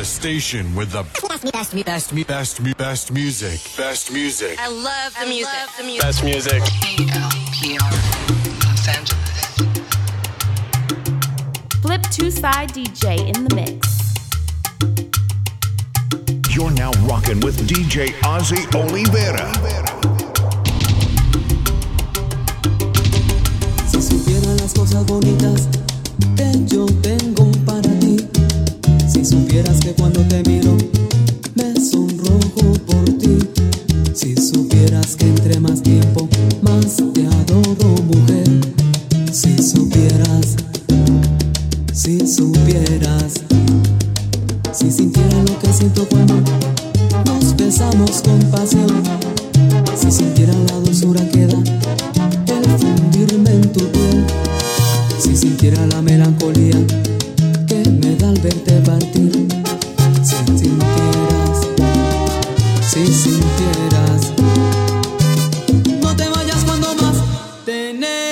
the station with the best, me, best, me, best, me, best, me, best music. Best music. I love the I music. Love the music. Best music. KLPR, Los Angeles. Flip Two Side DJ in the mix. You're now rocking with DJ Ozzy Oliveira. Si supieran las cosas bonitas yo tengo.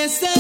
Yes,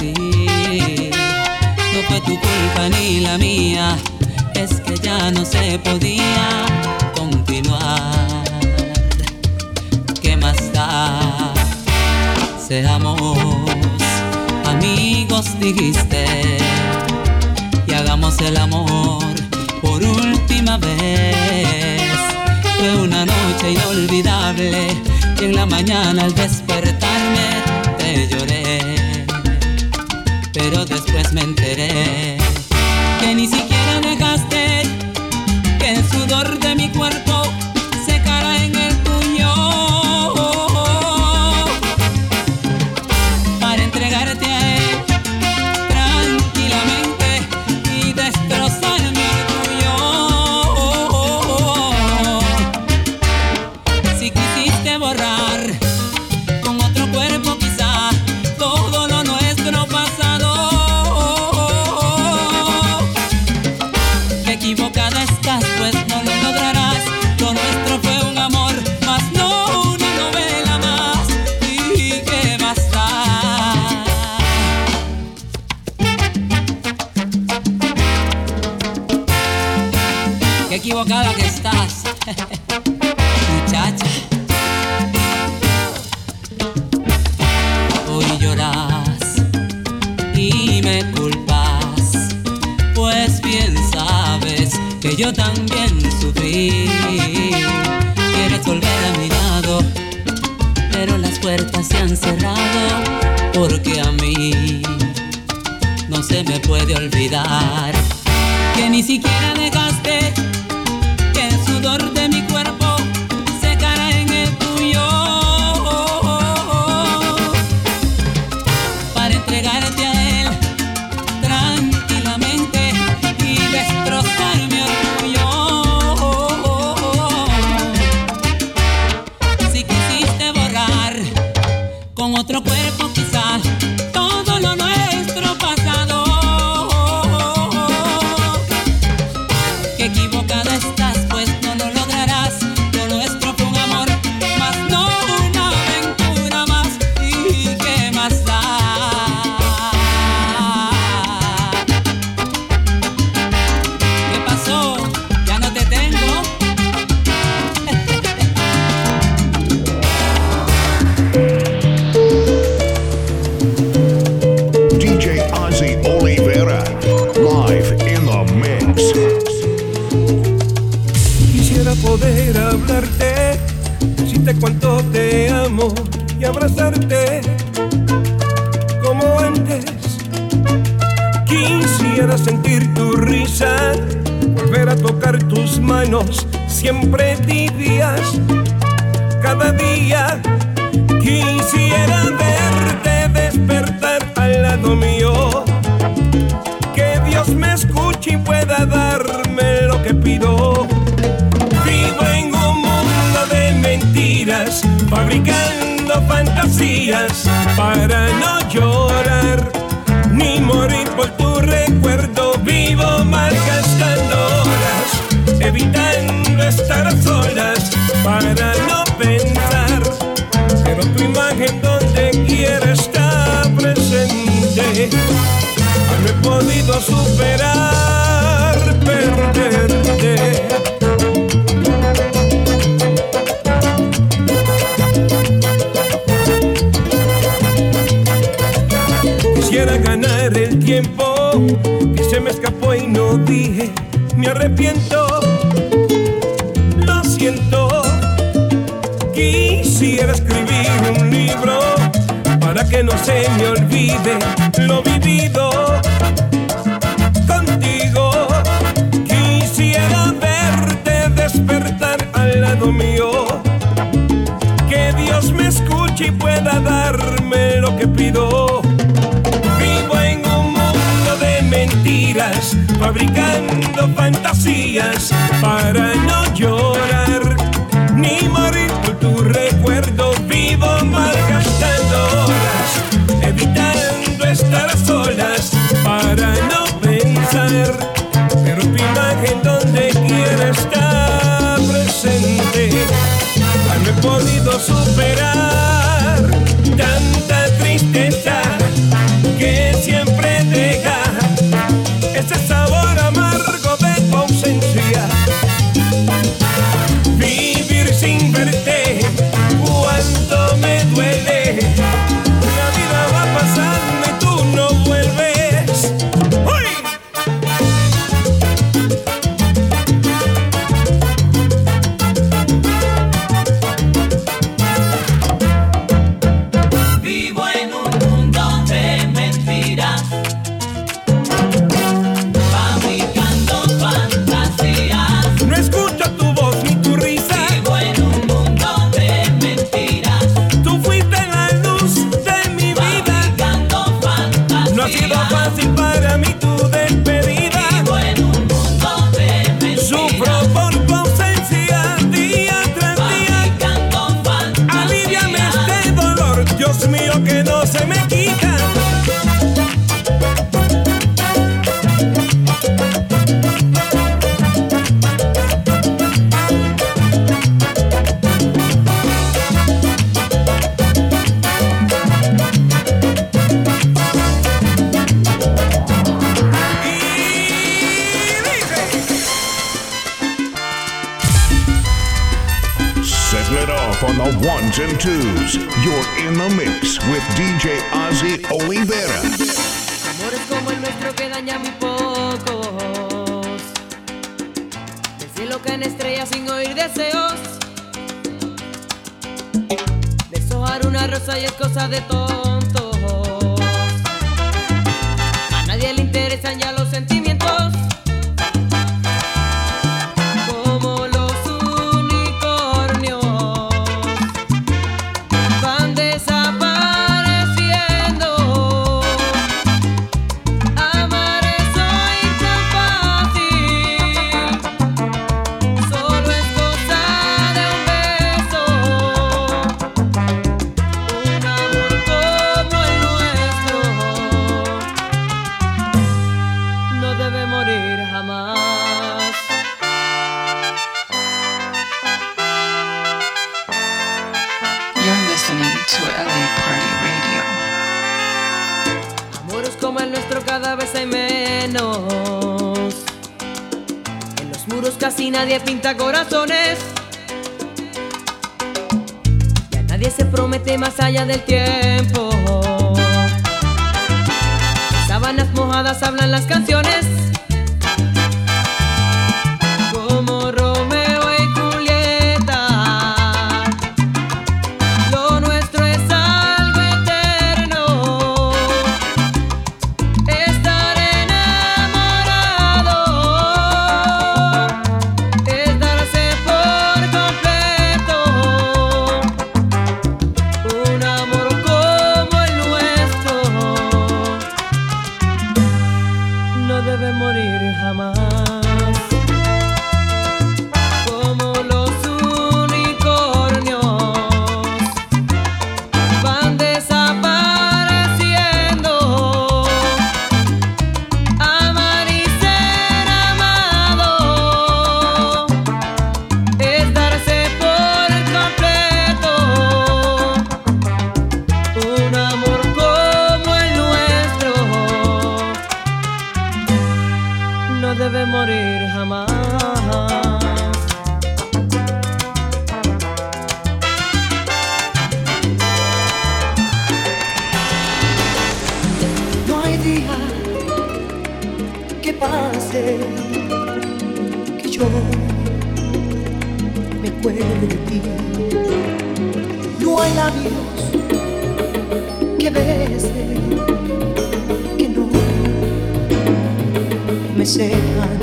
No fue tu culpa ni la mía, es que ya no se podía continuar. ¿Qué más da? Seamos amigos, dijiste, y hagamos el amor por última vez. Fue una noche inolvidable y en la mañana al despertarme te lloré pero después me enteré que ni siquiera dejaste que el sudor de mi cuerpo equivocada que estás, muchacha. Hoy lloras y me culpas, pues bien sabes que yo también sufrí. Quieres volver a mi lado, pero las puertas se han cerrado, porque a mí no se me puede olvidar que ni siquiera dejaste Me escuche y pueda darme lo que pido. Vivo en un mundo de mentiras, fabricando fantasías para no ganar el tiempo que se me escapó y no dije, me arrepiento, lo siento. Quisiera escribir un libro para que no se me olvide lo vivido contigo. Quisiera verte despertar al lado mío. Que Dios me escuche y pueda darme lo que pido. fabricando fantasías para no llorar. que no se me quita. You're in the mix with DJ Ozzy Olivera. Amores como el nuestro que daña muy pocos. Del cielo caen estrellas sin oír deseos. Deshojar una rosa y es cosa de tontos. A nadie le interesan ya los morir jamás. You're listening to LA Party Radio. Amores como el nuestro cada vez hay menos. En los muros casi nadie pinta corazones. Ya nadie se promete más allá del tiempo. Sábanas mojadas hablan las canciones.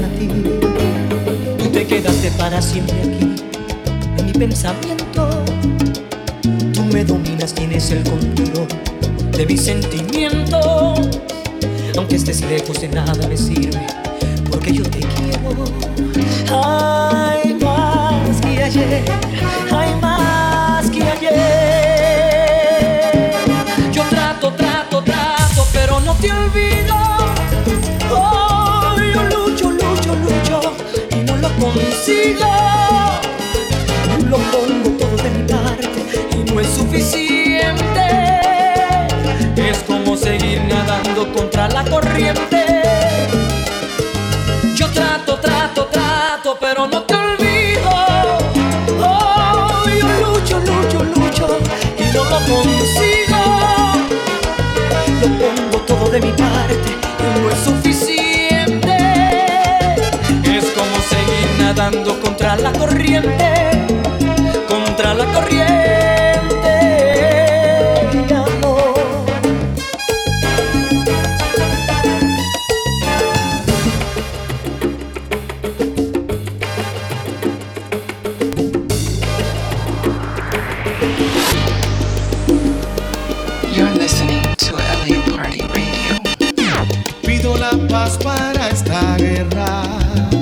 A ti. Tú te quedaste para siempre aquí en mi pensamiento. Tú me dominas, tienes el control de mis sentimientos. Aunque estés lejos de nada me sirve, porque yo te quiero. Hay más que ayer, hay más consigo. Lo pongo todo de parte y no es suficiente. Es como seguir nadando contra la corriente, contra la corriente. amor. You're listening to LA Party Radio. Pido la paz para esta guerra.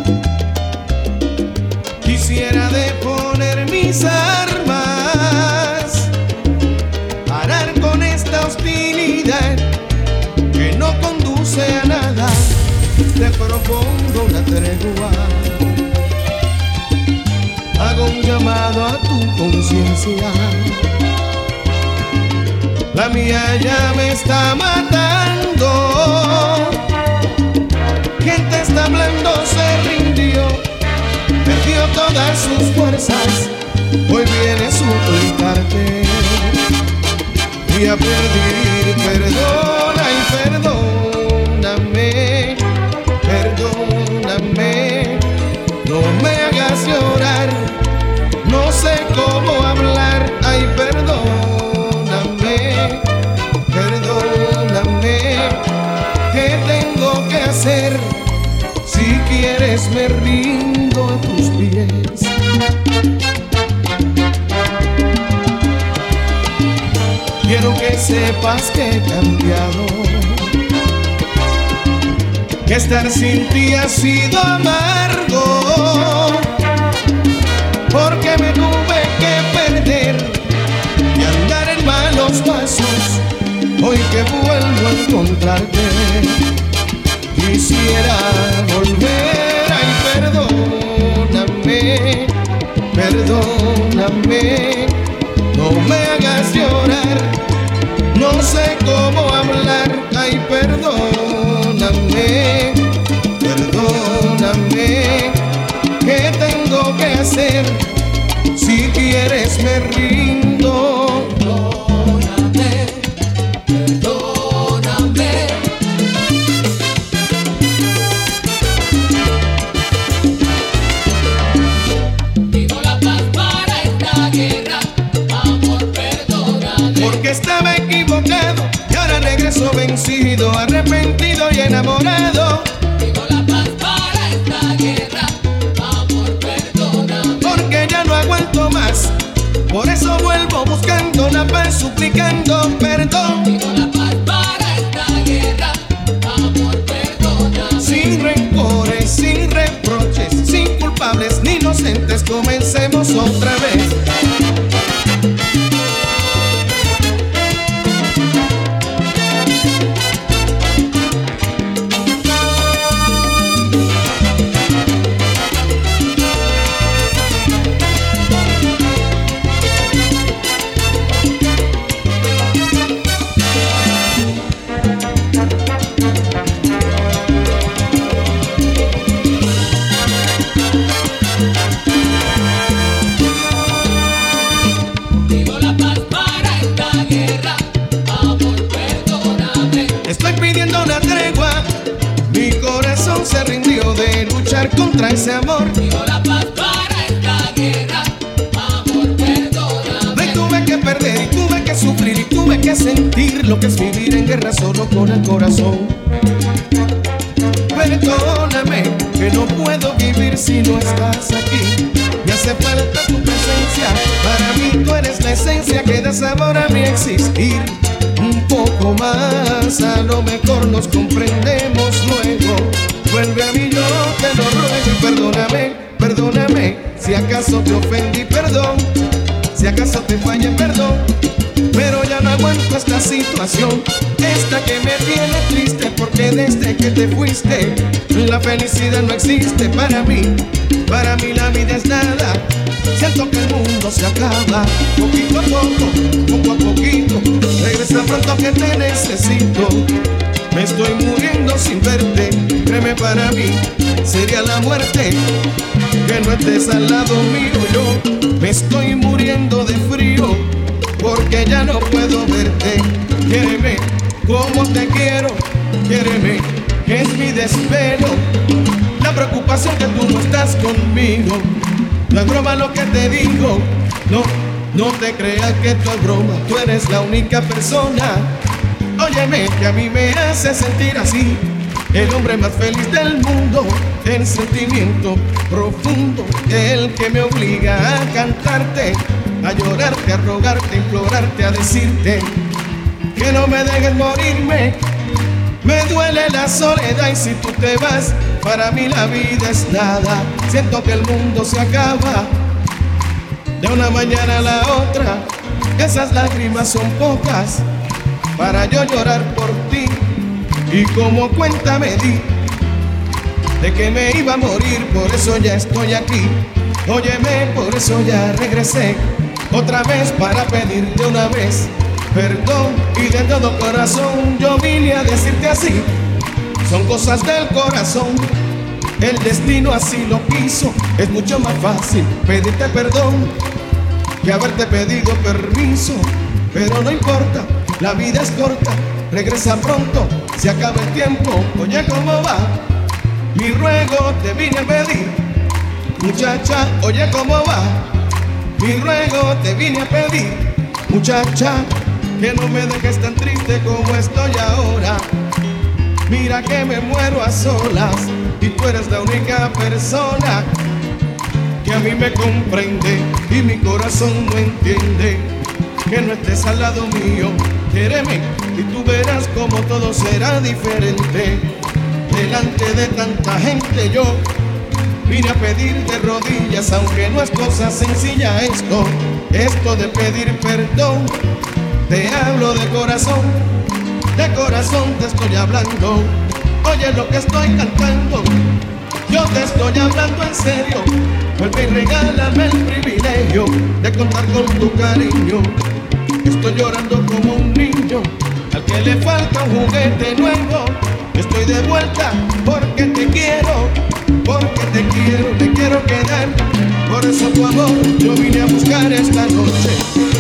Propongo una tregua. Hago un llamado a tu conciencia. La mía ya me está matando. Gente está hablando, se rindió, perdió todas sus fuerzas. Hoy viene a suplicarte y a pedir sepas que he cambiado, que estar sin ti ha sido amargo, porque me tuve que perder y andar en malos pasos. Hoy que vuelvo a encontrarte, quisiera volver. Ay, perdóname, perdóname, no me hagas llorar. No sé cómo hablar, ay, perdóname, perdóname. ¿Qué tengo que hacer? Si quieres me rindo. Culpables ni inocentes, comencemos otra vez. Una tregua. Mi corazón se rindió de luchar contra ese amor. Pido la paz para esta guerra, amor, Me perdóname. tuve que perder y tuve que sufrir y tuve que sentir lo que es vivir en guerra solo con el corazón. Perdóname que no puedo vivir si no estás aquí. Me hace falta tu presencia. Para mí tú eres la esencia que da sabor a mi existir. Poco más, a lo mejor nos comprendemos luego. Vuelve a mí, yo te lo ruego perdóname, perdóname. Si acaso te ofendí, perdón. Si acaso te fallé, perdón. Aguanto esta situación, esta que me tiene triste, porque desde que te fuiste, la felicidad no existe para mí. Para mí la vida es nada. Siento que el mundo se acaba, poquito a poco, poco a poquito. Regresa pronto que te necesito. Me estoy muriendo sin verte, créeme para mí, sería la muerte que no estés al lado mío. Yo me estoy muriendo de frío porque ya no puedo verte. Quiéreme como te quiero, quiéreme, es mi desvelo. La preocupación que tú no estás conmigo, no es broma lo que te digo. No, no te creas que esto es broma, tú eres la única persona. Óyeme, que a mí me hace sentir así. El hombre más feliz del mundo, el sentimiento profundo, el que me obliga a cantarte, a llorarte, a rogarte, a implorarte, a decirte que no me dejes morirme. Me duele la soledad y si tú te vas, para mí la vida es nada. Siento que el mundo se acaba de una mañana a la otra. Esas lágrimas son pocas para yo llorar por ti. Y como cuenta me di de que me iba a morir, por eso ya estoy aquí. Óyeme, por eso ya regresé otra vez para pedirte una vez perdón y de todo corazón yo vine a decirte así. Son cosas del corazón, el destino así lo quiso. Es mucho más fácil pedirte perdón que haberte pedido permiso. Pero no importa, la vida es corta, regresa pronto, se acaba el tiempo. Oye, ¿cómo va? Mi ruego te vine a pedir, muchacha, oye, ¿cómo va? Mi ruego te vine a pedir, muchacha, que no me dejes tan triste como estoy ahora. Mira que me muero a solas y tú eres la única persona que a mí me comprende y mi corazón no entiende que no estés al lado mío. Quéreme y tú verás como todo será diferente. Delante de tanta gente yo vine a pedir de rodillas, aunque no es cosa sencilla esto, esto de pedir perdón. Te hablo de corazón, de corazón te estoy hablando. Oye lo que estoy cantando, yo te estoy hablando en serio. Vuelve y regálame el privilegio de contar con tu cariño. Estoy llorando como un niño al que le falta un juguete nuevo. Estoy de vuelta porque te quiero, porque te quiero, te quiero quedar. Por eso tu amor yo vine a buscar esta noche.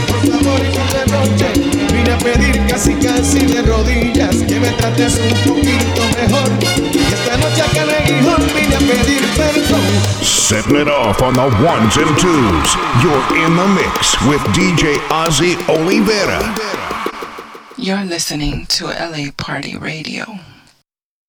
Por favor y de noche vine a pedir casi casi de rodillas que me trates un poquito mejor. Y esta noche acá en el Gijón vine a pedir perdón. Setting it off on the ones and twos. You're in the mix with DJ Ozzy Oliveira. You're listening to LA Party Radio.